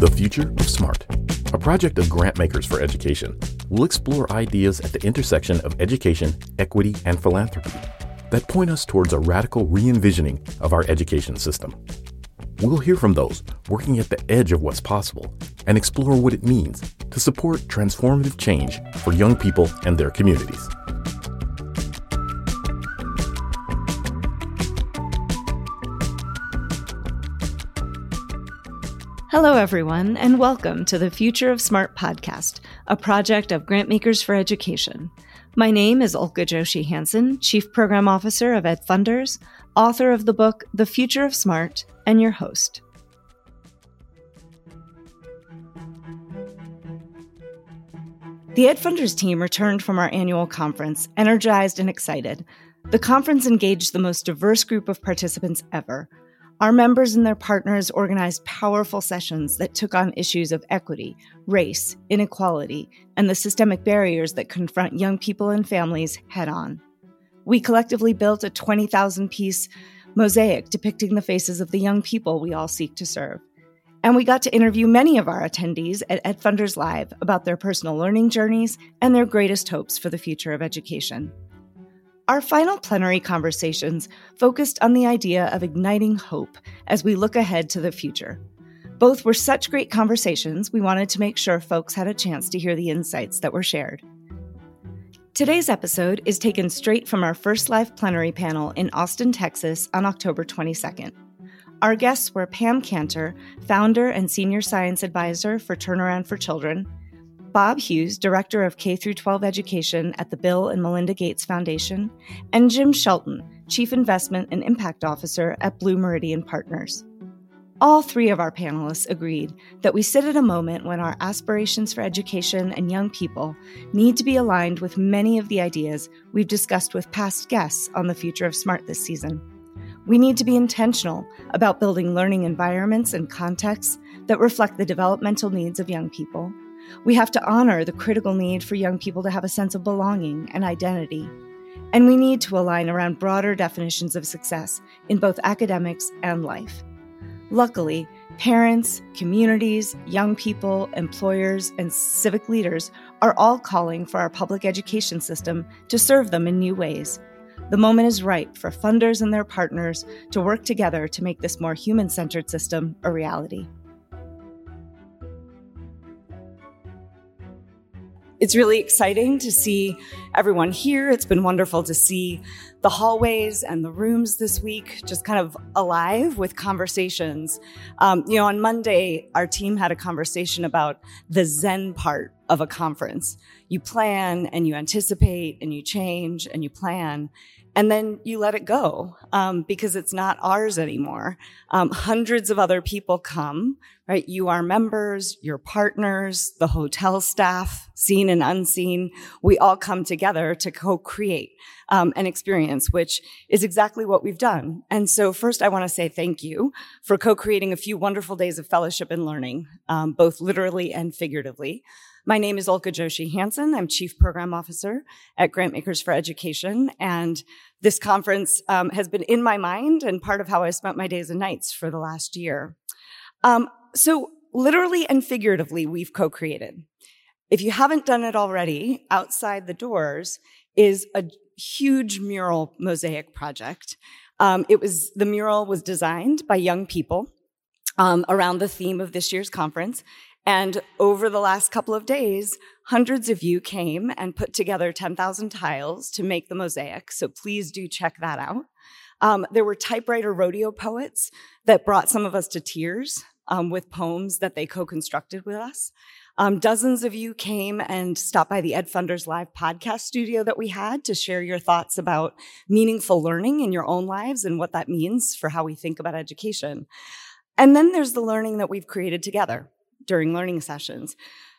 The Future of Smart, a project of Grantmakers for Education, will explore ideas at the intersection of education, equity, and philanthropy that point us towards a radical re envisioning of our education system. We'll hear from those working at the edge of what's possible and explore what it means to support transformative change for young people and their communities. Hello, everyone, and welcome to the Future of Smart podcast, a project of Grantmakers for Education. My name is Ulcca Joshi Hansen, Chief Program Officer of Ed Funders, author of the book The Future of Smart, and your host. The Ed Funders team returned from our annual conference, energized and excited. The conference engaged the most diverse group of participants ever our members and their partners organized powerful sessions that took on issues of equity, race, inequality, and the systemic barriers that confront young people and families head on. We collectively built a 20,000 piece mosaic depicting the faces of the young people we all seek to serve. And we got to interview many of our attendees at EdFunders Live about their personal learning journeys and their greatest hopes for the future of education. Our final plenary conversations focused on the idea of igniting hope as we look ahead to the future. Both were such great conversations, we wanted to make sure folks had a chance to hear the insights that were shared. Today's episode is taken straight from our first live plenary panel in Austin, Texas on October 22nd. Our guests were Pam Cantor, founder and senior science advisor for Turnaround for Children, Bob Hughes, Director of K 12 Education at the Bill and Melinda Gates Foundation, and Jim Shelton, Chief Investment and Impact Officer at Blue Meridian Partners. All three of our panelists agreed that we sit at a moment when our aspirations for education and young people need to be aligned with many of the ideas we've discussed with past guests on the future of SMART this season. We need to be intentional about building learning environments and contexts that reflect the developmental needs of young people we have to honor the critical need for young people to have a sense of belonging and identity. And we need to align around broader definitions of success in both academics and life. Luckily, parents, communities, young people, employers, and civic leaders are all calling for our public education system to serve them in new ways. The moment is ripe for funders and their partners to work together to make this more human centered system a reality. It's really exciting to see everyone here. It's been wonderful to see the hallways and the rooms this week just kind of alive with conversations. Um, you know, on Monday, our team had a conversation about the Zen part of a conference. You plan and you anticipate and you change and you plan and then you let it go um, because it's not ours anymore. Um, hundreds of other people come, right? You are members, your partners, the hotel staff, seen and unseen. We all come together to co-create um, an experience, which is exactly what we've done. And so, first, I want to say thank you for co-creating a few wonderful days of fellowship and learning, um, both literally and figuratively. My name is Ulcca Joshi Hansen. I'm Chief Program Officer at Grantmakers for Education. And this conference um, has been in my mind and part of how I spent my days and nights for the last year. Um, so, literally and figuratively, we've co created. If you haven't done it already, outside the doors is a huge mural mosaic project. Um, it was the mural was designed by young people um, around the theme of this year's conference, and over the last couple of days, hundreds of you came and put together 10,000 tiles to make the mosaic. So please do check that out. Um, there were typewriter rodeo poets that brought some of us to tears um, with poems that they co constructed with us. Um, dozens of you came and stopped by the Ed Funders Live podcast studio that we had to share your thoughts about meaningful learning in your own lives and what that means for how we think about education. And then there's the learning that we've created together during learning sessions.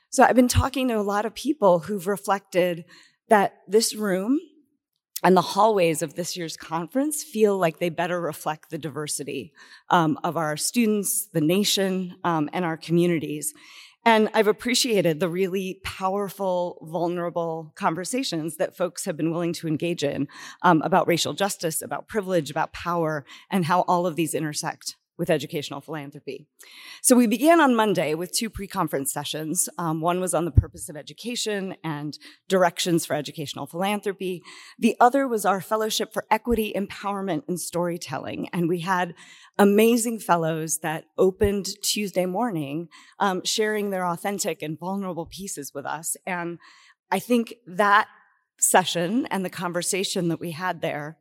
So I've been talking to a lot of people who've reflected that this room and the hallways of this year's conference feel like they better reflect the diversity um, of our students, the nation, um, and our communities. And I've appreciated the really powerful, vulnerable conversations that folks have been willing to engage in um, about racial justice, about privilege, about power, and how all of these intersect with educational philanthropy. So we began on Monday with two pre-conference sessions. Um, one was on the purpose of education and directions for educational philanthropy. The other was our fellowship for equity, empowerment, and storytelling. And we had amazing fellows that opened Tuesday morning, um, sharing their authentic and vulnerable pieces with us. And I think that session and the conversation that we had there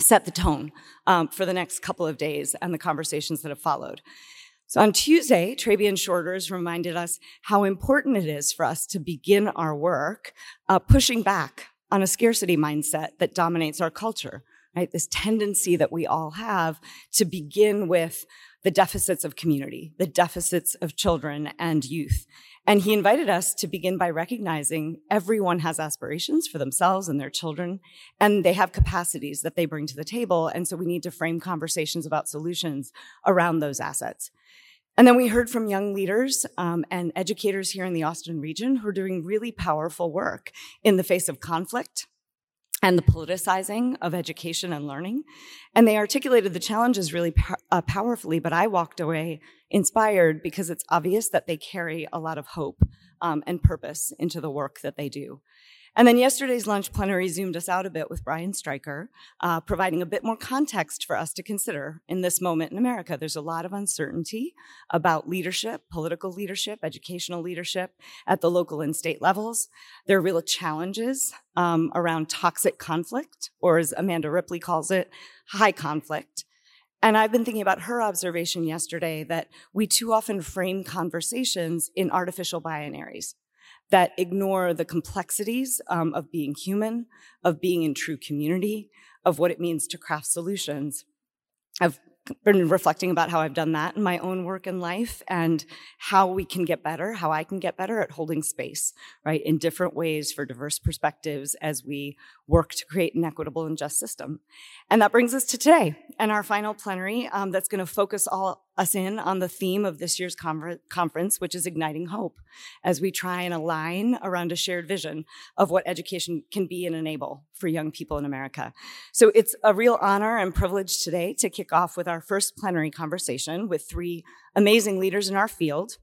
set the tone um, for the next couple of days and the conversations that have followed. So on Tuesday, Trabian Shorters reminded us how important it is for us to begin our work uh, pushing back on a scarcity mindset that dominates our culture, right? This tendency that we all have to begin with the deficits of community, the deficits of children and youth. And he invited us to begin by recognizing everyone has aspirations for themselves and their children, and they have capacities that they bring to the table. And so we need to frame conversations about solutions around those assets. And then we heard from young leaders um, and educators here in the Austin region who are doing really powerful work in the face of conflict and the politicizing of education and learning. And they articulated the challenges really uh, powerfully, but I walked away inspired because it's obvious that they carry a lot of hope um, and purpose into the work that they do. And then yesterday's lunch plenary zoomed us out a bit with Brian Stryker, uh, providing a bit more context for us to consider in this moment in America. There's a lot of uncertainty about leadership, political leadership, educational leadership at the local and state levels. There are real challenges um, around toxic conflict, or as Amanda Ripley calls it, high conflict. And I've been thinking about her observation yesterday that we too often frame conversations in artificial binaries that ignore the complexities um, of being human, of being in true community, of what it means to craft solutions. I've been reflecting about how I've done that in my own work and life and how we can get better, how I can get better at holding space, right, in different ways for diverse perspectives as we work to create an equitable and just system. And that brings us to today and our final plenary um, that's going to focus all us in on the theme of this year's conference, which is igniting hope, as we try and align around a shared vision of what education can be and enable for young people in America. So it's a real honor and privilege today to kick off with our first plenary conversation with three amazing leaders in our field.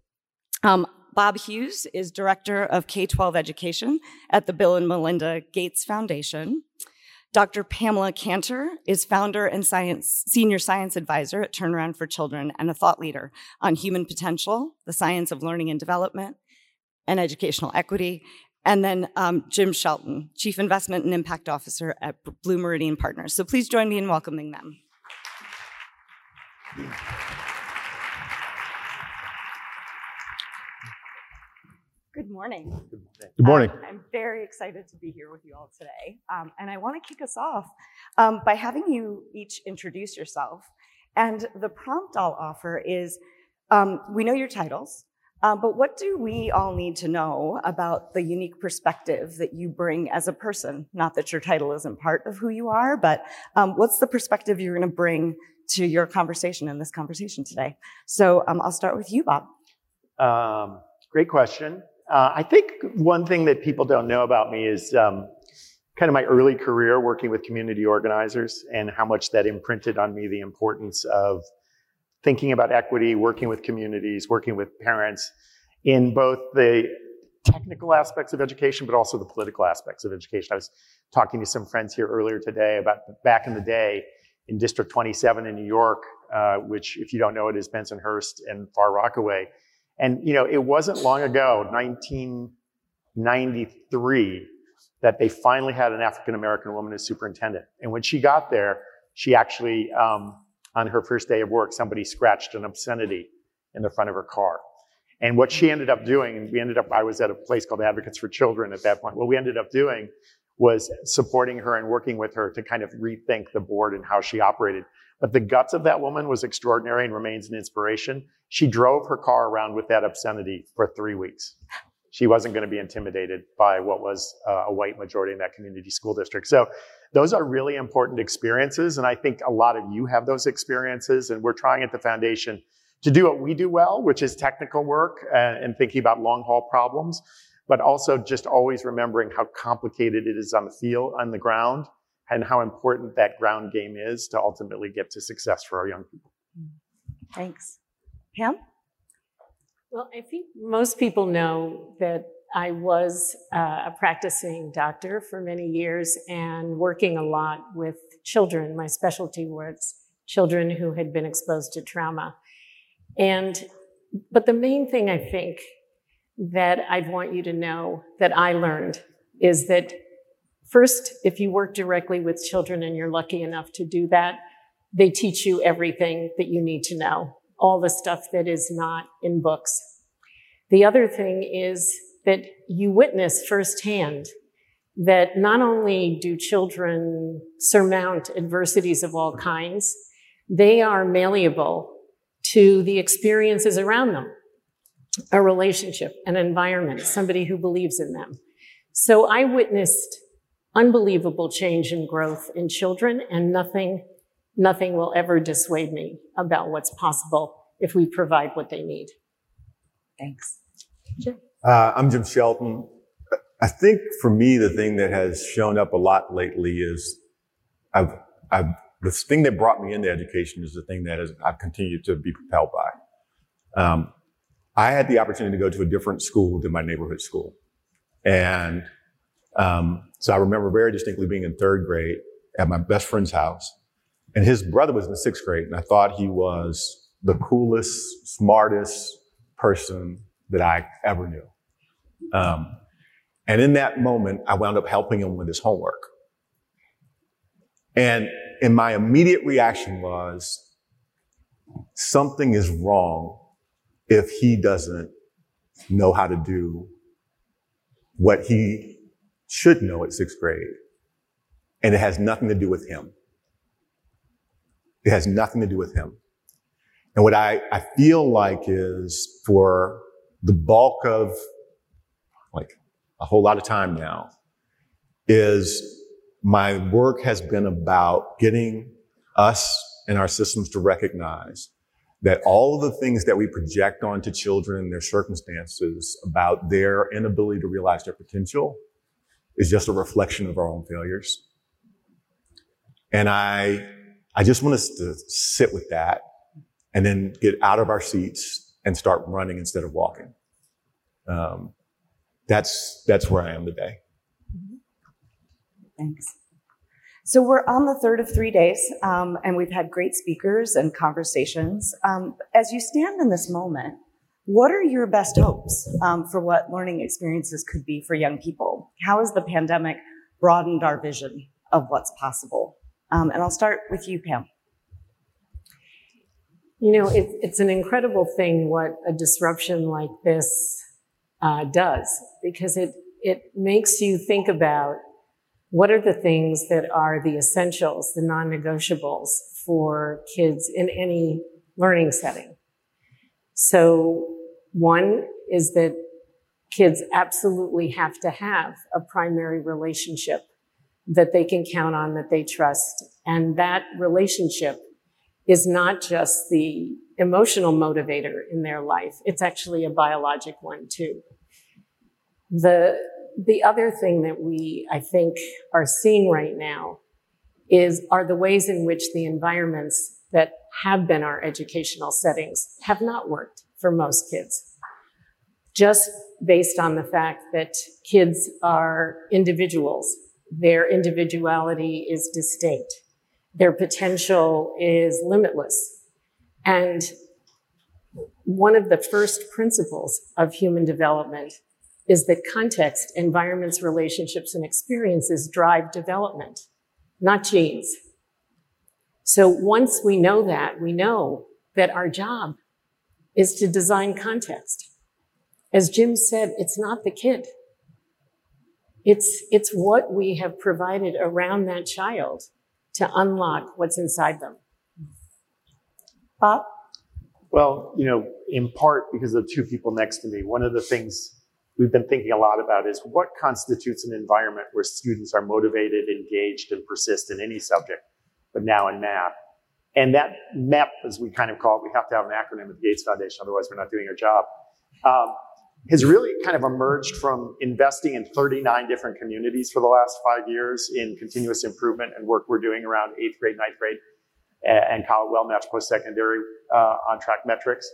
Um, Bob Hughes is Director of K 12 Education at the Bill and Melinda Gates Foundation. Dr. Pamela Cantor is founder and science, senior science advisor at Turnaround for Children and a thought leader on human potential, the science of learning and development, and educational equity. And then um, Jim Shelton, Chief Investment and Impact Officer at Blue Meridian Partners. So please join me in welcoming them. Good morning. Good morning. Um, I'm very excited to be here with you all today. Um, and I want to kick us off um, by having you each introduce yourself. And the prompt I'll offer is um, we know your titles, uh, but what do we all need to know about the unique perspective that you bring as a person? Not that your title isn't part of who you are, but um, what's the perspective you're going to bring to your conversation in this conversation today? So um, I'll start with you, Bob. great question. Uh, I think one thing that people don't know about me is um, kind of my early career working with community organizers and how much that imprinted on me the importance of thinking about equity, working with communities, working with parents in both the technical aspects of education, but also the political aspects of education. I was talking to some friends here earlier today about back in the day in District 27 in New York, uh, which, if you don't know it, is Bensonhurst and Far Rockaway. And, you know, it wasn't long ago, 1993, that they finally had an African American woman as superintendent. And when she got there, she actually, um, on her first day of work, somebody scratched an obscenity in the front of her car. And what she ended up doing, and we ended up, I was at a place called Advocates for Children at that point. What we ended up doing was supporting her and working with her to kind of rethink the board and how she operated. But the guts of that woman was extraordinary and remains an inspiration. She drove her car around with that obscenity for three weeks. She wasn't going to be intimidated by what was uh, a white majority in that community school district. So those are really important experiences. And I think a lot of you have those experiences. And we're trying at the foundation to do what we do well, which is technical work and, and thinking about long haul problems, but also just always remembering how complicated it is on the field, on the ground, and how important that ground game is to ultimately get to success for our young people. Thanks. Pam? Well, I think most people know that I was uh, a practicing doctor for many years and working a lot with children. My specialty was children who had been exposed to trauma. And, but the main thing I think that I'd want you to know that I learned is that first, if you work directly with children and you're lucky enough to do that, they teach you everything that you need to know, all the stuff that is not in books. The other thing is that you witness firsthand that not only do children surmount adversities of all kinds, they are malleable to the experiences around them, a relationship, an environment, somebody who believes in them. So I witnessed unbelievable change and growth in children and nothing, nothing will ever dissuade me about what's possible if we provide what they need. Thanks. Uh, I'm Jim Shelton. I think for me, the thing that has shown up a lot lately is I've, I've, the thing that brought me into education is the thing that has, I've continued to be propelled by. Um, I had the opportunity to go to a different school than my neighborhood school. And um, so I remember very distinctly being in third grade at my best friend's house. And his brother was in sixth grade. And I thought he was the coolest, smartest person that I ever knew. Um, and in that moment, I wound up helping him with his homework. And, and my immediate reaction was something is wrong if he doesn't know how to do what he should know at sixth grade. And it has nothing to do with him. It has nothing to do with him. And what I, I feel like is for the bulk of like a whole lot of time now is my work has been about getting us and our systems to recognize that all of the things that we project onto children and their circumstances about their inability to realize their potential is just a reflection of our own failures. And I, I just want us to sit with that and then get out of our seats and start running instead of walking. Um, that's that's where I am today. Thanks. So we're on the third of three days, um, and we've had great speakers and conversations. Um, as you stand in this moment, what are your best hopes um, for what learning experiences could be for young people? How has the pandemic broadened our vision of what's possible? Um, and I'll start with you, Pam. You know, it, it's an incredible thing what a disruption like this uh, does, because it it makes you think about what are the things that are the essentials, the non-negotiables for kids in any learning setting. So one is that kids absolutely have to have a primary relationship that they can count on, that they trust. And that relationship is not just the emotional motivator in their life. It's actually a biologic one too. The, the other thing that we, I think, are seeing right now is, are the ways in which the environments that have been our educational settings have not worked for most kids. Just based on the fact that kids are individuals. Their individuality is distinct. Their potential is limitless. And one of the first principles of human development is that context, environments, relationships, and experiences drive development, not genes. So once we know that, we know that our job is to design context. As Jim said, it's not the kid. It's, it's what we have provided around that child to unlock what's inside them. Bob? Well, you know, in part because of two people next to me, one of the things we've been thinking a lot about is what constitutes an environment where students are motivated, engaged, and persist in any subject, but now in math. And that MEP, as we kind of call it, we have to have an acronym at the Gates Foundation, otherwise we're not doing our job, um, has really kind of emerged from investing in 39 different communities for the last five years in continuous improvement and work we're doing around eighth grade, ninth grade, and college well-matched post-secondary uh, on-track metrics.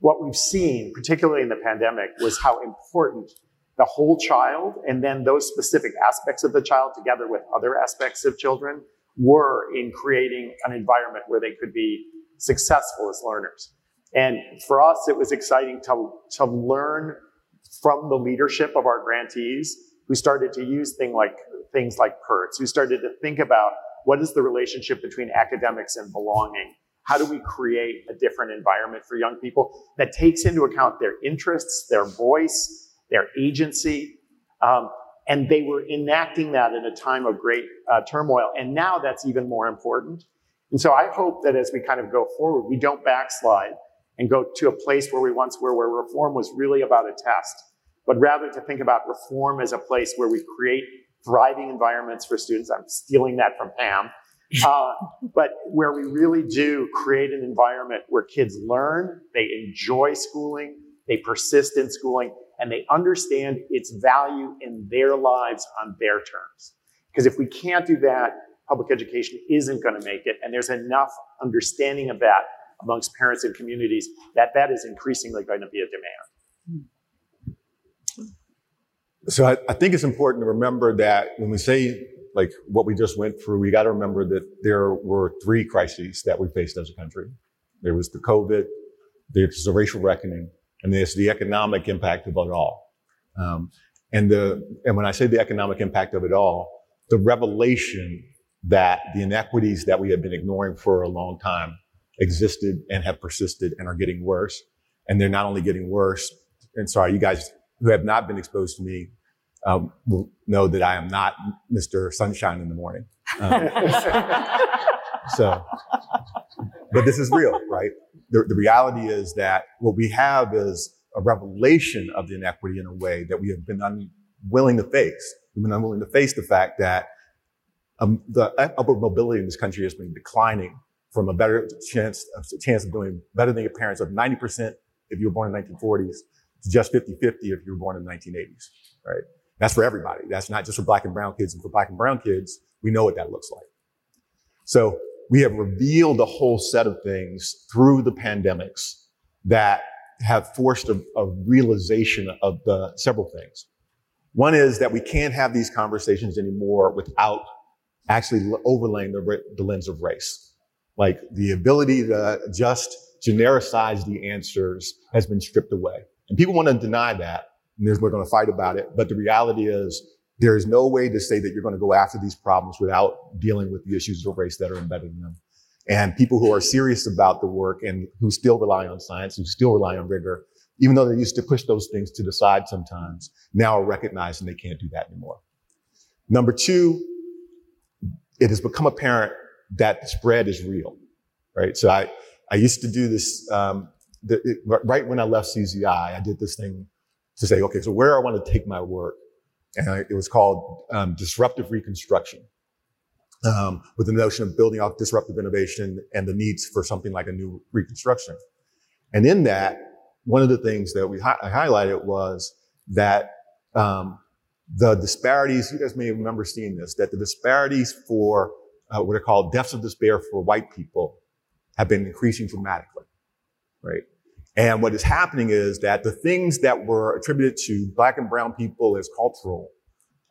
What we've seen, particularly in the pandemic, was how important the whole child and then those specific aspects of the child together with other aspects of children were in creating an environment where they could be successful as learners. And for us, it was exciting to, to learn from the leadership of our grantees who started to use thing like, things like PERTS, who started to think about what is the relationship between academics and belonging? How do we create a different environment for young people that takes into account their interests, their voice, their agency? Um, and they were enacting that in a time of great uh, turmoil. And now that's even more important. And so I hope that as we kind of go forward, we don't backslide and go to a place where we once were, where reform was really about a test, but rather to think about reform as a place where we create thriving environments for students. I'm stealing that from Pam. Uh, but where we really do create an environment where kids learn, they enjoy schooling, they persist in schooling, and they understand its value in their lives on their terms. Because if we can't do that, public education isn't going to make it. And there's enough understanding of that amongst parents and communities that that is increasingly going to be a demand. So I, I, think it's important to remember that when we say like what we just went through, we got to remember that there were three crises that we faced as a country. There was the COVID, there's the racial reckoning, and it's the economic impact of it all. Um, and the and when I say the economic impact of it all, the revelation that the inequities that we have been ignoring for a long time existed and have persisted and are getting worse. And they're not only getting worse. And sorry, you guys who have not been exposed to me um, will know that I am not Mr. Sunshine in the morning. Um, so, but this is real, right? The, the reality is that what we have is a revelation of the inequity in a way that we have been unwilling to face. We've been unwilling to face the fact that um, the upward mobility in this country has been declining from a better chance, a chance of doing better than your parents of 90% if you were born in the 1940s to just 50-50 if you were born in the 1980s, right? That's for everybody. That's not just for black and brown kids. And for black and brown kids, we know what that looks like. So we have revealed a whole set of things through the pandemics that have forced a, a realization of the several things. One is that we can't have these conversations anymore without actually overlaying the, the lens of race. Like the ability to just genericize the answers has been stripped away. And people want to deny that and we're going to fight about it. But the reality is there is no way to say that you're going to go after these problems without dealing with the issues of race that are embedded in them. And people who are serious about the work and who still rely on science, who still rely on rigor, even though they used to push those things to the side sometimes, now are recognizing they can't do that anymore. Number two, it has become apparent that the spread is real, right? So I, I used to do this, um, the, it, right when I left CZI, I did this thing to say, okay, so where I want to take my work. And it was called um, disruptive reconstruction, um, with the notion of building off disruptive innovation and the needs for something like a new reconstruction. And in that, one of the things that we hi- highlighted was that um, the disparities. You guys may remember seeing this. That the disparities for uh, what are called deaths of despair for white people have been increasing dramatically, right? And what is happening is that the things that were attributed to black and brown people as cultural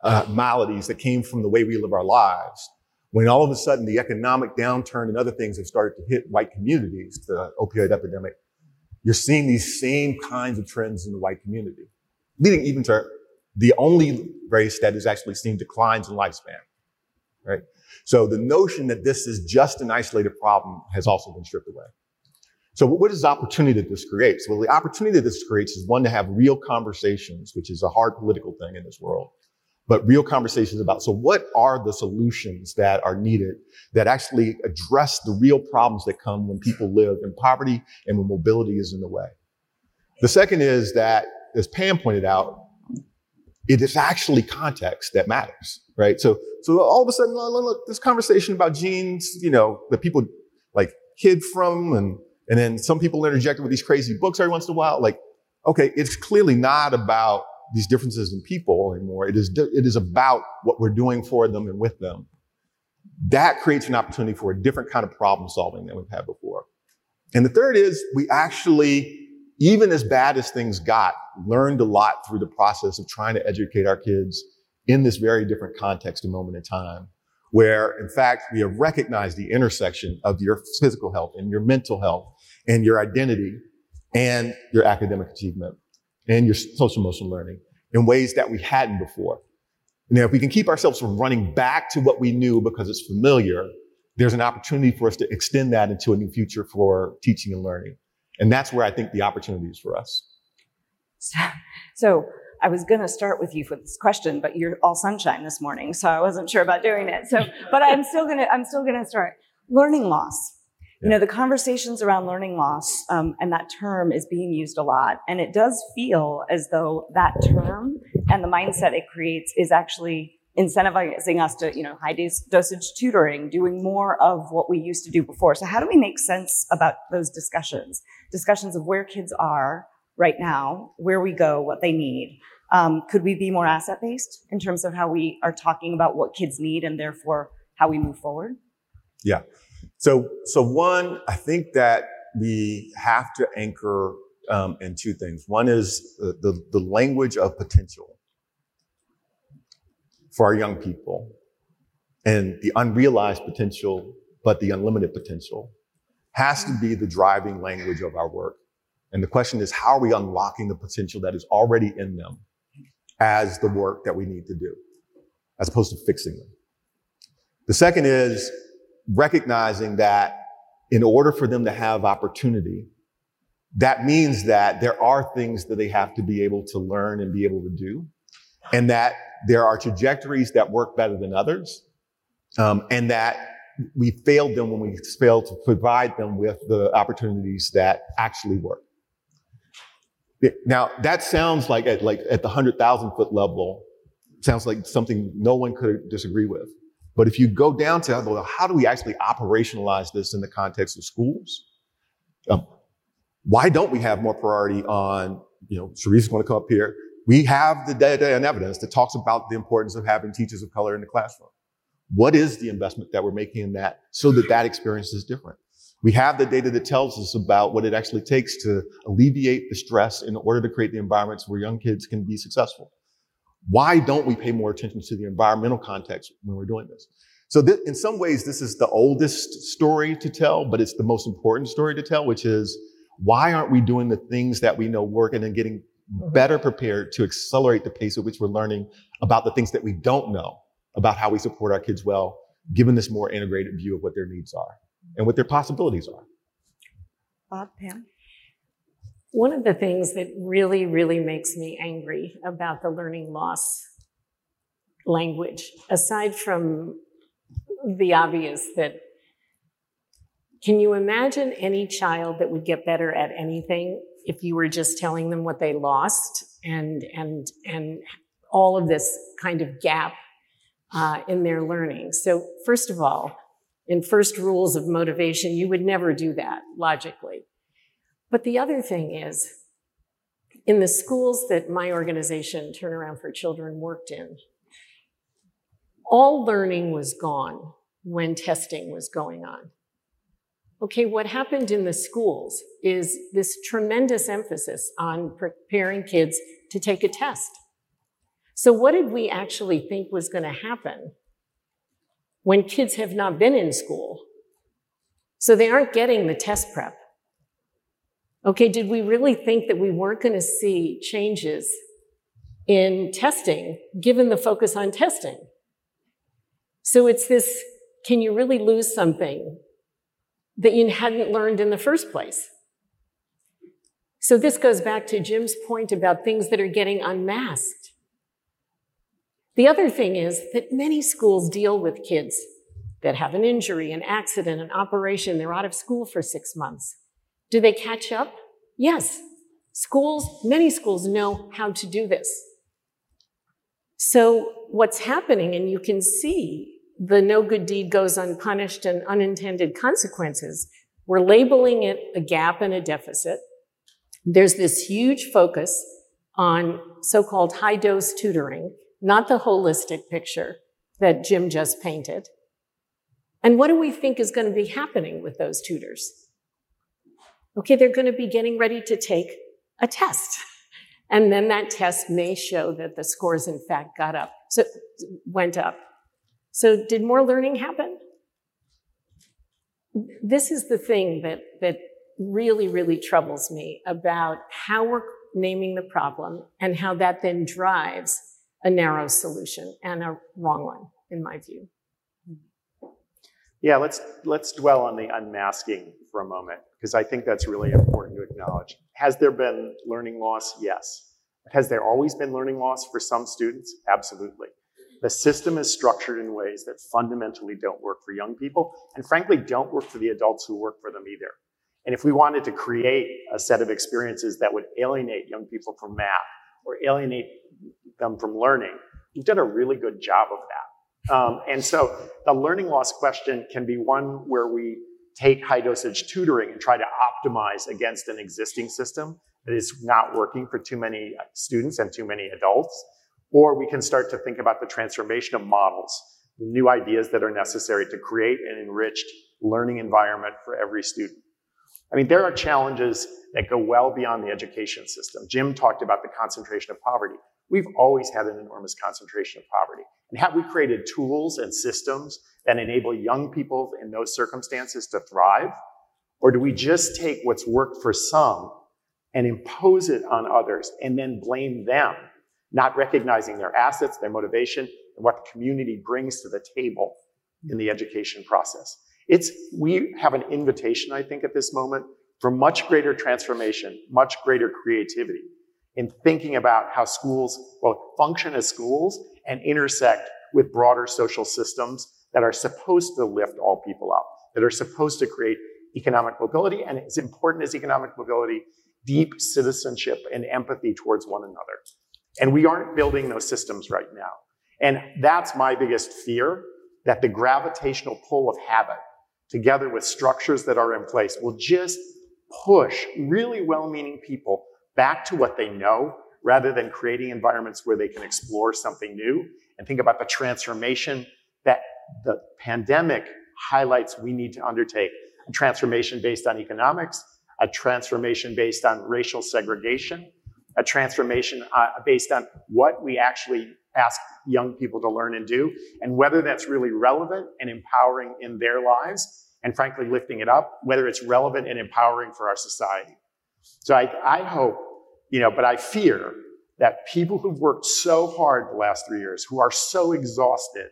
uh, maladies that came from the way we live our lives, when all of a sudden the economic downturn and other things have started to hit white communities, the opioid epidemic, you're seeing these same kinds of trends in the white community, leading even to the only race that has actually seen declines in lifespan, right? So the notion that this is just an isolated problem has also been stripped away. So what is the opportunity that this creates? Well, the opportunity that this creates is one to have real conversations, which is a hard political thing in this world, but real conversations about, so what are the solutions that are needed that actually address the real problems that come when people live in poverty and when mobility is in the way? The second is that, as Pam pointed out, it is actually context that matters, right? So, so all of a sudden, look, look, this conversation about genes, you know, that people like hid from and and then some people interject with these crazy books every once in a while. Like, okay, it's clearly not about these differences in people anymore. It is, it is about what we're doing for them and with them. that creates an opportunity for a different kind of problem solving than we've had before. And the third is we actually, even as bad as things got, learned a lot through the process of trying to educate our kids in this very different context and moment in time, where in fact we have recognized the intersection of your physical health and your mental health and your identity and your academic achievement and your social emotional learning in ways that we hadn't before. Now, if we can keep ourselves from running back to what we knew because it's familiar, there's an opportunity for us to extend that into a new future for teaching and learning. And that's where I think the opportunity is for us. So, so I was going to start with you for this question, but you're all sunshine this morning, so I wasn't sure about doing it. So, but I'm still going to, I'm still going to start. Learning loss. You know, the conversations around learning loss um, and that term is being used a lot. And it does feel as though that term and the mindset it creates is actually incentivizing us to, you know, high dosage tutoring, doing more of what we used to do before. So how do we make sense about those discussions? Discussions of where kids are right now, where we go, what they need. Um, could we be more asset based in terms of how we are talking about what kids need and therefore how we move forward? Yeah. So, so one, I think that we have to anchor um, in two things. One is the, the, the language of potential for our young people and the unrealized potential, but the unlimited potential has to be the driving language of our work. And the question is, how are we unlocking the potential that is already in them as the work that we need to do, as opposed to fixing them? The second is recognizing that in order for them to have opportunity, that means that there are things that they have to be able to learn and be able to do, and that there are trajectories that work better than others, um, and that we failed them when we failed to provide them with the opportunities that actually work. Now that sounds like at like at the hundred thousand foot level, sounds like something no one could disagree with. But if you go down to well, how do we actually operationalize this in the context of schools? Um, why don't we have more priority on, you know, Sharice is going to come up here. We have the data and evidence that talks about the importance of having teachers of color in the classroom. What is the investment that we're making in that so that that experience is different? We have the data that tells us about what it actually takes to alleviate the stress in order to create the environments where young kids can be successful. Why don't we pay more attention to the environmental context when we're doing this? So th- in some ways, this is the oldest story to tell, but it's the most important story to tell, which is why aren't we doing the things that we know work and then getting mm-hmm. better prepared to accelerate the pace at which we're learning about the things that we don't know about how we support our kids well, given this more integrated view of what their needs are and what their possibilities are. Bob, Pam? One of the things that really, really makes me angry about the learning loss language, aside from the obvious that can you imagine any child that would get better at anything if you were just telling them what they lost and and and all of this kind of gap uh, in their learning? So first of all, in first rules of motivation, you would never do that logically. But the other thing is, in the schools that my organization, Turnaround for Children, worked in, all learning was gone when testing was going on. Okay, what happened in the schools is this tremendous emphasis on preparing kids to take a test. So, what did we actually think was going to happen when kids have not been in school? So, they aren't getting the test prep. Okay, did we really think that we weren't going to see changes in testing given the focus on testing? So it's this can you really lose something that you hadn't learned in the first place? So this goes back to Jim's point about things that are getting unmasked. The other thing is that many schools deal with kids that have an injury, an accident, an operation, they're out of school for six months. Do they catch up? Yes. Schools, many schools know how to do this. So what's happening, and you can see the no good deed goes unpunished and unintended consequences, we're labeling it a gap and a deficit. There's this huge focus on so-called high dose tutoring, not the holistic picture that Jim just painted. And what do we think is going to be happening with those tutors? Okay, they're going to be getting ready to take a test. And then that test may show that the scores in fact got up, so went up. So did more learning happen? This is the thing that, that really, really troubles me about how we're naming the problem and how that then drives a narrow solution and a wrong one, in my view. Yeah, let's let's dwell on the unmasking for a moment because I think that's really important to acknowledge. Has there been learning loss? Yes. Has there always been learning loss for some students? Absolutely. The system is structured in ways that fundamentally don't work for young people and frankly don't work for the adults who work for them either. And if we wanted to create a set of experiences that would alienate young people from math or alienate them from learning, we've done a really good job of that. Um, and so the learning loss question can be one where we take high dosage tutoring and try to optimize against an existing system that is not working for too many students and too many adults. Or we can start to think about the transformation of models, new ideas that are necessary to create an enriched learning environment for every student. I mean, there are challenges that go well beyond the education system. Jim talked about the concentration of poverty. We've always had an enormous concentration of poverty. And have we created tools and systems that enable young people in those circumstances to thrive? Or do we just take what's worked for some and impose it on others and then blame them, not recognizing their assets, their motivation, and what the community brings to the table in the education process? It's, we have an invitation, I think, at this moment for much greater transformation, much greater creativity in thinking about how schools both function as schools and intersect with broader social systems that are supposed to lift all people up, that are supposed to create economic mobility, and as important as economic mobility, deep citizenship and empathy towards one another. And we aren't building those systems right now. And that's my biggest fear that the gravitational pull of habit together with structures that are in place will just push really well-meaning people back to what they know rather than creating environments where they can explore something new and think about the transformation that the pandemic highlights we need to undertake. A transformation based on economics, a transformation based on racial segregation, a transformation uh, based on what we actually ask young people to learn and do, and whether that's really relevant and empowering in their lives, and frankly, lifting it up, whether it's relevant and empowering for our society. So I, I hope, you know, but I fear that people who've worked so hard the last three years, who are so exhausted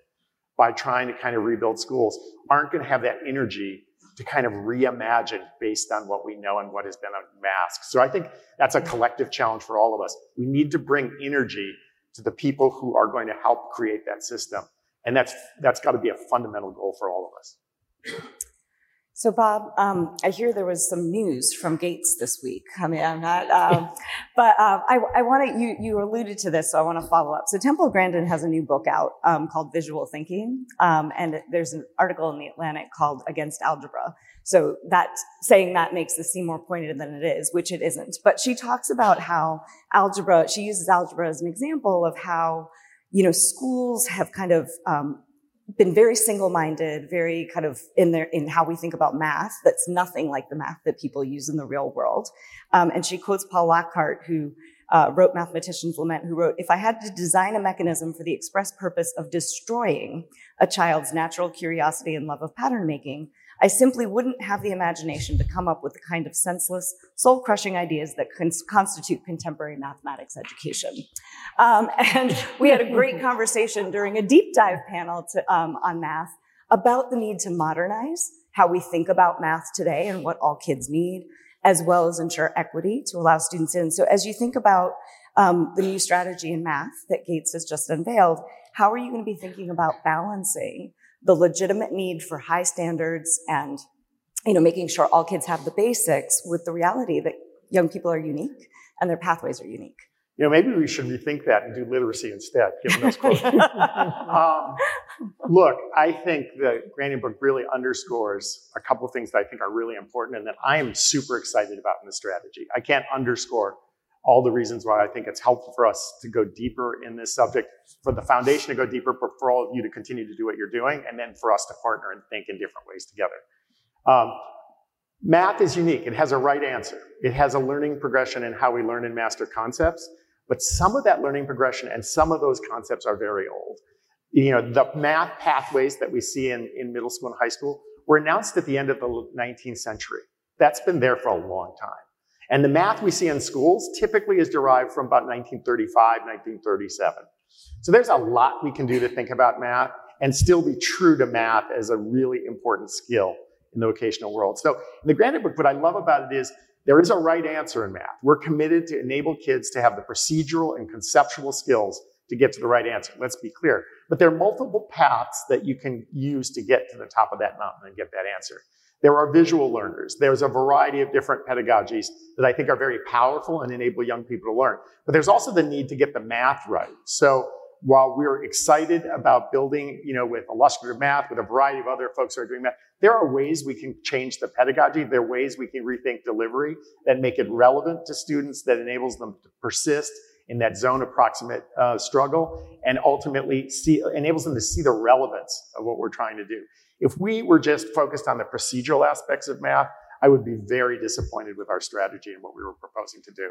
by trying to kind of rebuild schools, aren't going to have that energy to kind of reimagine based on what we know and what has been unmasked. So I think that's a collective challenge for all of us. We need to bring energy to the people who are going to help create that system. And that's, that's got to be a fundamental goal for all of us. So, Bob, um, I hear there was some news from Gates this week. I mean, I'm not, um, but uh, I, I want to. You, you alluded to this, so I want to follow up. So, Temple Grandin has a new book out um, called Visual Thinking, um, and there's an article in the Atlantic called Against Algebra. So, that saying that makes this seem more pointed than it is, which it isn't. But she talks about how algebra. She uses algebra as an example of how you know schools have kind of um, been very single-minded, very kind of in their in how we think about math. That's nothing like the math that people use in the real world. Um, and she quotes Paul Lockhart, who uh, wrote Mathematician's Lament, who wrote, "If I had to design a mechanism for the express purpose of destroying a child's natural curiosity and love of pattern making, I simply wouldn't have the imagination to come up with the kind of senseless, soul crushing ideas that constitute contemporary mathematics education. Um, and we had a great conversation during a deep dive panel to, um, on math about the need to modernize how we think about math today and what all kids need, as well as ensure equity to allow students in. So as you think about um, the new strategy in math that Gates has just unveiled, how are you going to be thinking about balancing the legitimate need for high standards and, you know, making sure all kids have the basics with the reality that young people are unique and their pathways are unique. You know, maybe we should rethink that and do literacy instead, given those quotes. um, look, I think the Grandin book really underscores a couple of things that I think are really important and that I am super excited about in the strategy. I can't underscore all the reasons why I think it's helpful for us to go deeper in this subject, for the foundation to go deeper, but for all of you to continue to do what you're doing, and then for us to partner and think in different ways together. Um, math is unique. It has a right answer. It has a learning progression in how we learn and master concepts, but some of that learning progression and some of those concepts are very old. You know, the math pathways that we see in, in middle school and high school were announced at the end of the 19th century. That's been there for a long time. And the math we see in schools typically is derived from about 1935, 1937. So there's a lot we can do to think about math and still be true to math as a really important skill in the vocational world. So in the Granite Book, what I love about it is there is a right answer in math. We're committed to enable kids to have the procedural and conceptual skills to get to the right answer. Let's be clear. But there are multiple paths that you can use to get to the top of that mountain and get that answer. There are visual learners. There's a variety of different pedagogies that I think are very powerful and enable young people to learn. But there's also the need to get the math right. So while we're excited about building, you know, with illustrative math, with a variety of other folks who are doing math, there are ways we can change the pedagogy. There are ways we can rethink delivery that make it relevant to students, that enables them to persist in that zone approximate uh, struggle, and ultimately see, enables them to see the relevance of what we're trying to do. If we were just focused on the procedural aspects of math, I would be very disappointed with our strategy and what we were proposing to do.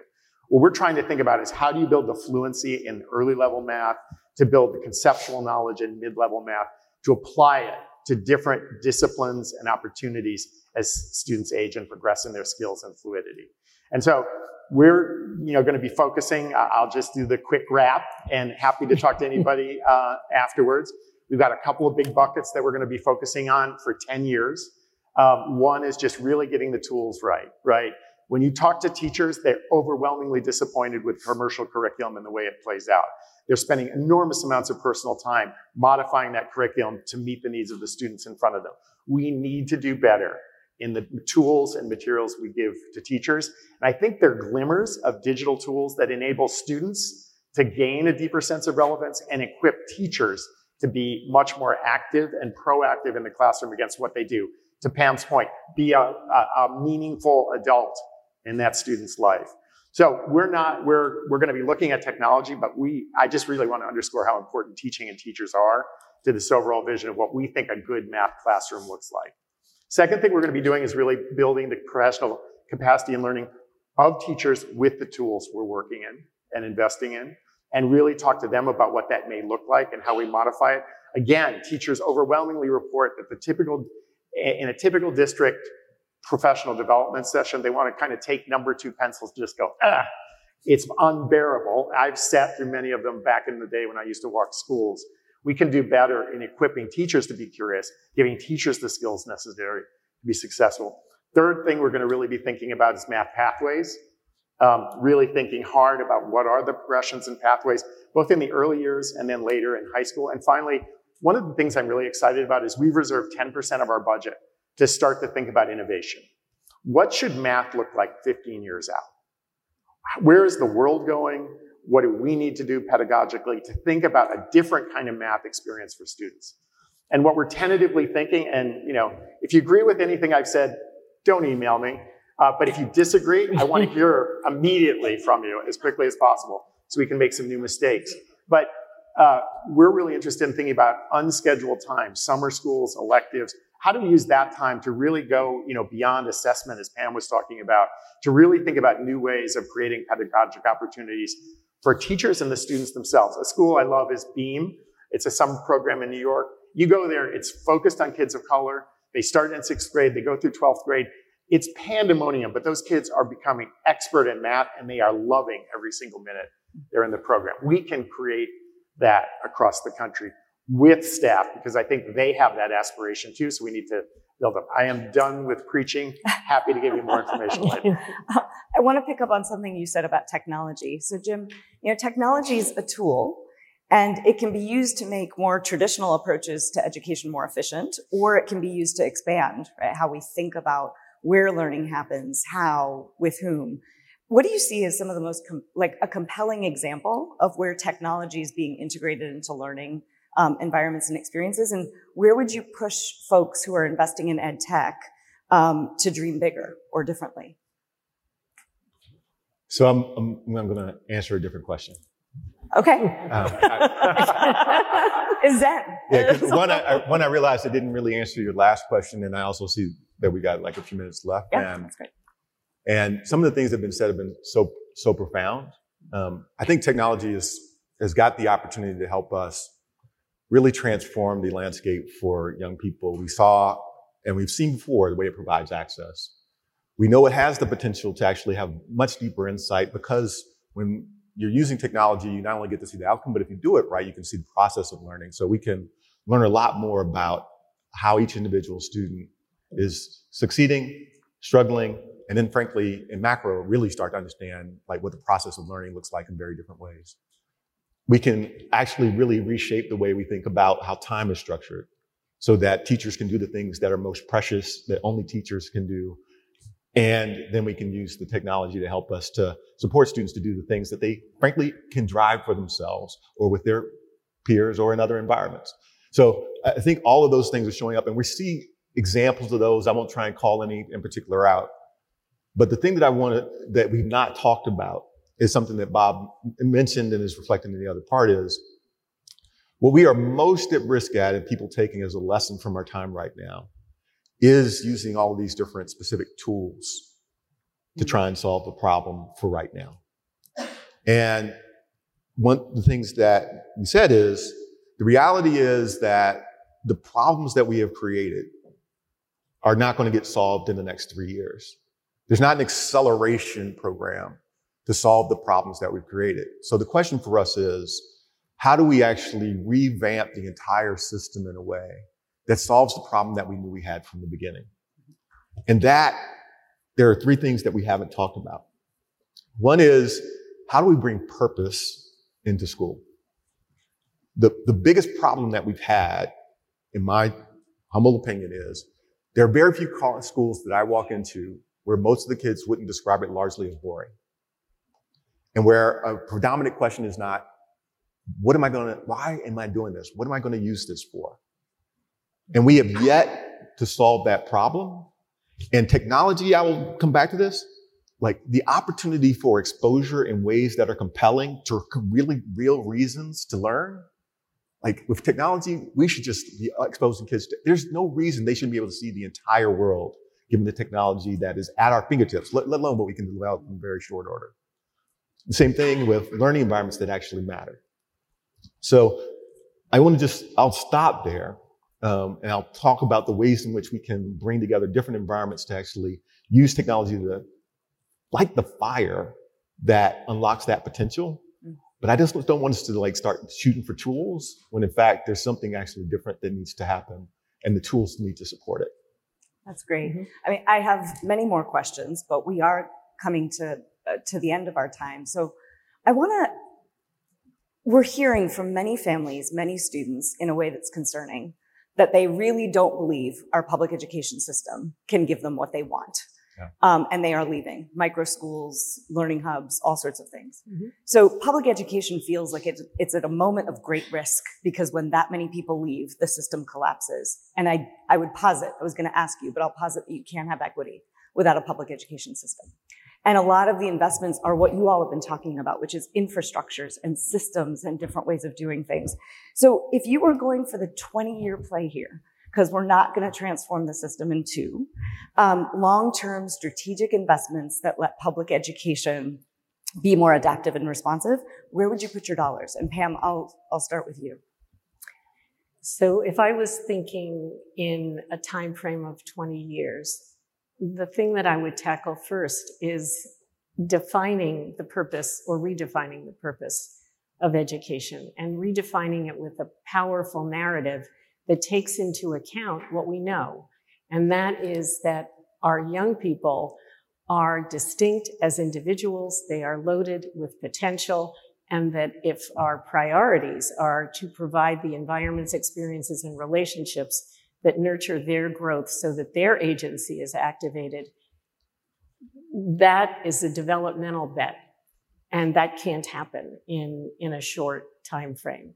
What we're trying to think about is how do you build the fluency in early level math, to build the conceptual knowledge in mid level math, to apply it to different disciplines and opportunities as students age and progress in their skills and fluidity. And so we're you know going to be focusing i'll just do the quick wrap and happy to talk to anybody uh, afterwards We've got a couple of big buckets that we're going to be focusing on for 10 years. Um, one is just really getting the tools right, right? When you talk to teachers, they're overwhelmingly disappointed with commercial curriculum and the way it plays out. They're spending enormous amounts of personal time modifying that curriculum to meet the needs of the students in front of them. We need to do better in the tools and materials we give to teachers. And I think there are glimmers of digital tools that enable students to gain a deeper sense of relevance and equip teachers to be much more active and proactive in the classroom against what they do. To Pam's point, be a, a, a meaningful adult in that student's life. So we're not, we're, we're going to be looking at technology, but we, I just really want to underscore how important teaching and teachers are to this overall vision of what we think a good math classroom looks like. Second thing we're going to be doing is really building the professional capacity and learning of teachers with the tools we're working in and investing in and really talk to them about what that may look like and how we modify it. Again, teachers overwhelmingly report that the typical, in a typical district professional development session, they want to kind of take number two pencils, and just go, ah, it's unbearable. I've sat through many of them back in the day when I used to walk schools. We can do better in equipping teachers to be curious, giving teachers the skills necessary to be successful. Third thing we're going to really be thinking about is math pathways um, really thinking hard about what are the progressions and pathways, both in the early years and then later in high school. And finally, one of the things I'm really excited about is we've reserved 10% of our budget to start to think about innovation. What should math look like 15 years out? Where is the world going? What do we need to do pedagogically to think about a different kind of math experience for students? And what we're tentatively thinking, and you know, if you agree with anything I've said, don't email me. Uh, but if you disagree, I want to hear immediately from you as quickly as possible so we can make some new mistakes. But uh, we're really interested in thinking about unscheduled time, summer schools, electives. How do we use that time to really go, you know, beyond assessment, as Pam was talking about, to really think about new ways of creating pedagogic opportunities for teachers and the students themselves? A school I love is Beam. It's a summer program in New York. You go there, it's focused on kids of color. They start in sixth grade, they go through 12th grade, it's pandemonium, but those kids are becoming expert in math and they are loving every single minute they're in the program. We can create that across the country with staff because I think they have that aspiration too. So we need to build up. I am done with preaching. Happy to give you more information later. I want to pick up on something you said about technology. So Jim, you know, technology is a tool and it can be used to make more traditional approaches to education more efficient, or it can be used to expand right, how we think about where learning happens, how, with whom. What do you see as some of the most, com- like a compelling example of where technology is being integrated into learning um, environments and experiences? And where would you push folks who are investing in ed tech um, to dream bigger or differently? So I'm, I'm, I'm going to answer a different question. Okay. Um, I, Is that? yeah, one, I, I, one, I realized I didn't really answer your last question, and I also see that we got like a few minutes left. Yeah, And, that's great. and some of the things that have been said have been so, so profound. Um, I think technology is, has got the opportunity to help us really transform the landscape for young people. We saw, and we've seen before, the way it provides access. We know it has the potential to actually have much deeper insight because when you're using technology, you not only get to see the outcome, but if you do it right, you can see the process of learning. So we can learn a lot more about how each individual student is succeeding, struggling, and then frankly, in macro, really start to understand like what the process of learning looks like in very different ways. We can actually really reshape the way we think about how time is structured so that teachers can do the things that are most precious that only teachers can do. And then we can use the technology to help us to support students to do the things that they frankly can drive for themselves or with their peers or in other environments. So I think all of those things are showing up and we see examples of those. I won't try and call any in particular out. But the thing that I want to, that we've not talked about is something that Bob mentioned and is reflected in the other part is what we are most at risk at and people taking as a lesson from our time right now is using all these different specific tools to try and solve the problem for right now. And one of the things that we said is the reality is that the problems that we have created are not going to get solved in the next three years. There's not an acceleration program to solve the problems that we've created. So the question for us is, how do we actually revamp the entire system in a way that solves the problem that we knew we had from the beginning? And that, there are three things that we haven't talked about. One is, how do we bring purpose into school? The, the biggest problem that we've had, in my humble opinion, is there are very few schools that I walk into where most of the kids wouldn't describe it largely as boring. And where a predominant question is not, what am I going to, why am I doing this? What am I going to use this for? And we have yet to solve that problem. And technology, I will come back to this, like the opportunity for exposure in ways that are compelling to really real reasons to learn. Like with technology, we should just be uh, exposing kids. To, there's no reason they shouldn't be able to see the entire world given the technology that is at our fingertips, let, let alone what we can develop in very short order. The same thing with learning environments that actually matter. So I want to just, I'll stop there. Um, and I'll talk about the ways in which we can bring together different environments to actually use technology to light the fire that unlocks that potential. But I just don't want us to like start shooting for tools when in fact there's something actually different that needs to happen and the tools need to support it. That's great. I mean, I have many more questions, but we are coming to uh, to the end of our time. So I want to we're hearing from many families, many students in a way that's concerning that they really don't believe our public education system can give them what they want. Yeah. Um, and they are leaving micro schools, learning hubs, all sorts of things. Mhm. So public education feels like it's, it's at a moment of great risk because when that many people leave, the system collapses. And I, I would posit, I was going to ask you, but I'll posit that you can't have equity without a public education system. And a lot of the investments are what you all have been talking about, which is infrastructures and systems and different ways of doing things. So if you were going for the 20 year play here, because we're not going to transform the system in two, um, long-term strategic investments that let public education be more adaptive and responsive, where would you put your dollars? And Pam, I'll, I'll start with you. So if I was thinking in a time frame of 20 years, the thing that I would tackle first is defining the purpose or redefining the purpose of education and redefining it with a powerful narrative that takes into account what we know. And that is that our young people are distinct as individuals. They are loaded with potential. And that if our priorities are to provide the environments, experiences, and relationships that nurture their growth so that their agency is activated, that is a developmental bet. And that can't happen in, in a short time frame.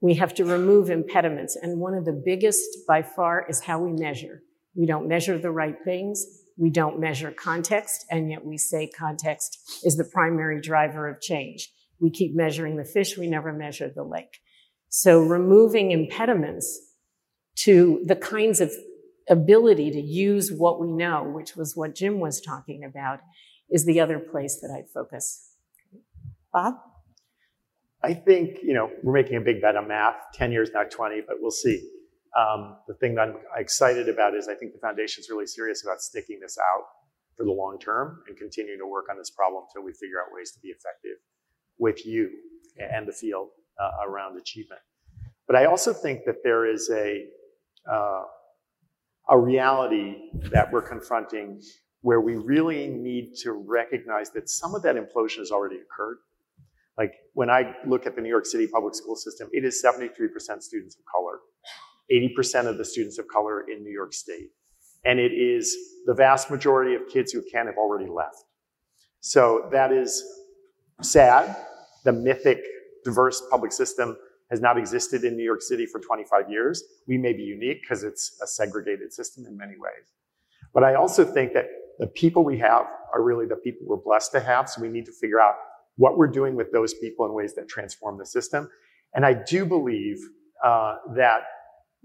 We have to remove impediments. And one of the biggest by far is how we measure. We don't measure the right things. we don't measure context, and yet we say context is the primary driver of change. We keep measuring the fish, we never measure the lake. So removing impediments to the kinds of ability to use what we know, which was what Jim was talking about, is the other place that I'd focus. Bob? I think, you know, we're making a big bet on math, 10 years, not 20, but we'll see. Um, the thing that I'm excited about is I think the foundation is really serious about sticking this out for the long term and continuing to work on this problem until we figure out ways to be effective with you and the field uh, around achievement. But I also think that there is a uh, a reality that we're confronting where we really need to recognize that some of that implosion has already occurred. Like when I look at the New York City public school system, it is 73% students of color, 80% of the students of color in New York State. And it is the vast majority of kids who can have already left. So that is sad. The mythic diverse public system has not existed in New York City for 25 years. We may be unique because it's a segregated system in many ways. But I also think that the people we have are really the people we're blessed to have. So we need to figure out what we're doing with those people in ways that transform the system. And I do believe uh, that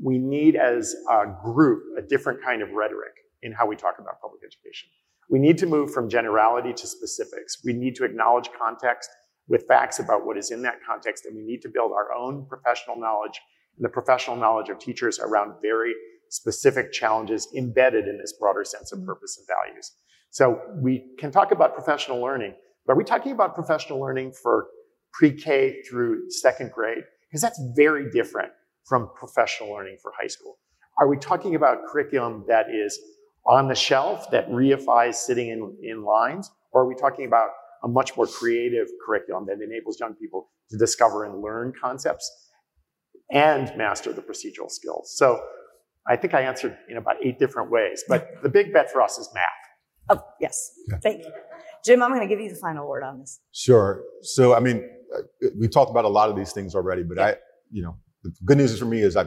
we need, as a group, a different kind of rhetoric in how we talk about public education. We need to move from generality to specifics. We need to acknowledge context with facts about what is in that context, and we need to build our own professional knowledge and the professional knowledge of teachers around very specific challenges embedded in this broader sense of mm-hmm. purpose and values. So we can talk about professional learning, but are we talking about professional learning for pre-K through second grade? Because that's very different from professional learning for high school. Are we talking about curriculum that is on the shelf that reifies sitting in, in lines? Or are we talking about a much more creative curriculum that enables young people to discover and learn concepts and master the procedural skills. So I think I answered in about eight different ways, but the big bet for us is math. Oh, yes. Thank you. Jim, I'm going to give you the final word on this. Sure. So, I mean, uh, we talked about a lot of these things already, but I, you know, the good news for me is I,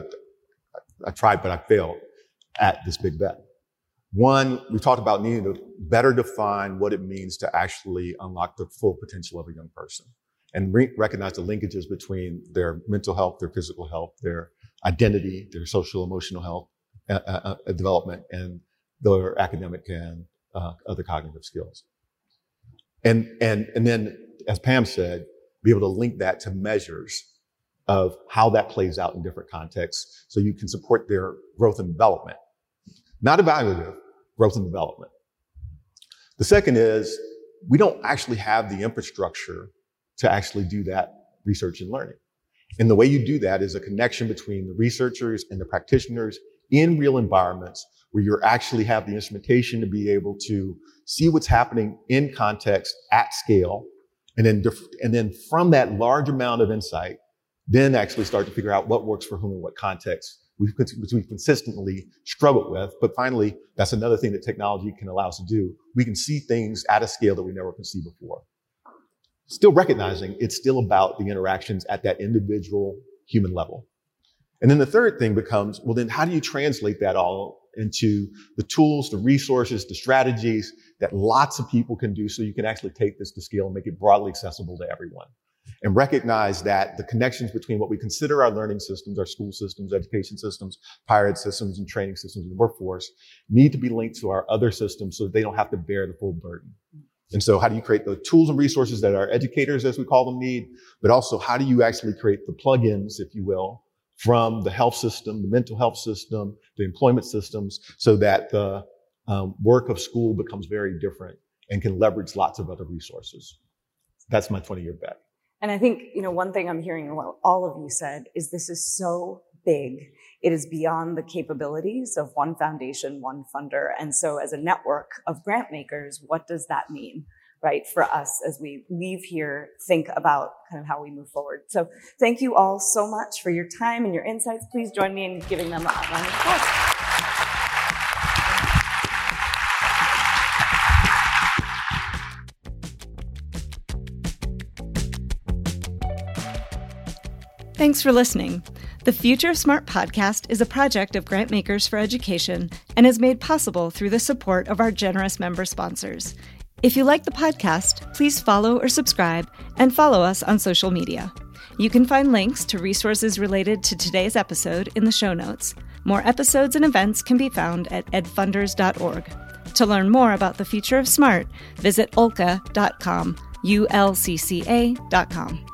I tried, but I failed at this big bet. One, we talked about needing to better define what it means to actually unlock the full potential of a young person and re- recognize the linkages between their mental health, their physical health, their identity, their social emotional health, uh, uh, uh development, and their academic and uh, other cognitive skills. And, and, and then, as Pam said, be able to link that to measures of how that plays out in different contexts so you can support their growth and development. Not evaluative, growth and development. The second is we don't actually have the infrastructure to actually do that research and learning. And the way you do that is a connection between the researchers and the practitioners in real environments where you actually have the instrumentation to be able to see what's happening in context at scale. And then, def- and then from that large amount of insight, then actually start to figure out what works for whom and what context we've, we've consistently struggled with. But finally, that's another thing that technology can allow us to do. We can see things at a scale that we never could see before. Still recognizing it's still about the interactions at that individual human level. And then the third thing becomes, well, then how do you translate that all into the tools, the resources, the strategies that lots of people can do so you can actually take this to scale and make it broadly accessible to everyone? And recognize that the connections between what we consider our learning systems, our school systems, education systems, higher ed systems, and training systems, and the workforce need to be linked to our other systems so that they don't have to bear the full burden. And so how do you create the tools and resources that our educators, as we call them, need? But also, how do you actually create the plugins, if you will, from the health system, the mental health system, the employment systems, so that the um, work of school becomes very different and can leverage lots of other resources. That's my 20 year bet. And I think, you know, one thing I'm hearing what all of you said is this is so big. It is beyond the capabilities of one foundation, one funder. And so as a network of grant makers, what does that mean? Right, for us as we leave here, think about kind of how we move forward. So, thank you all so much for your time and your insights. Please join me in giving them a round of applause. Thanks for listening. The Future of Smart podcast is a project of Grantmakers for Education and is made possible through the support of our generous member sponsors. If you like the podcast, please follow or subscribe and follow us on social media. You can find links to resources related to today's episode in the show notes. More episodes and events can be found at edfunders.org. To learn more about the future of SMART, visit ulcca.com, U L C C A.com.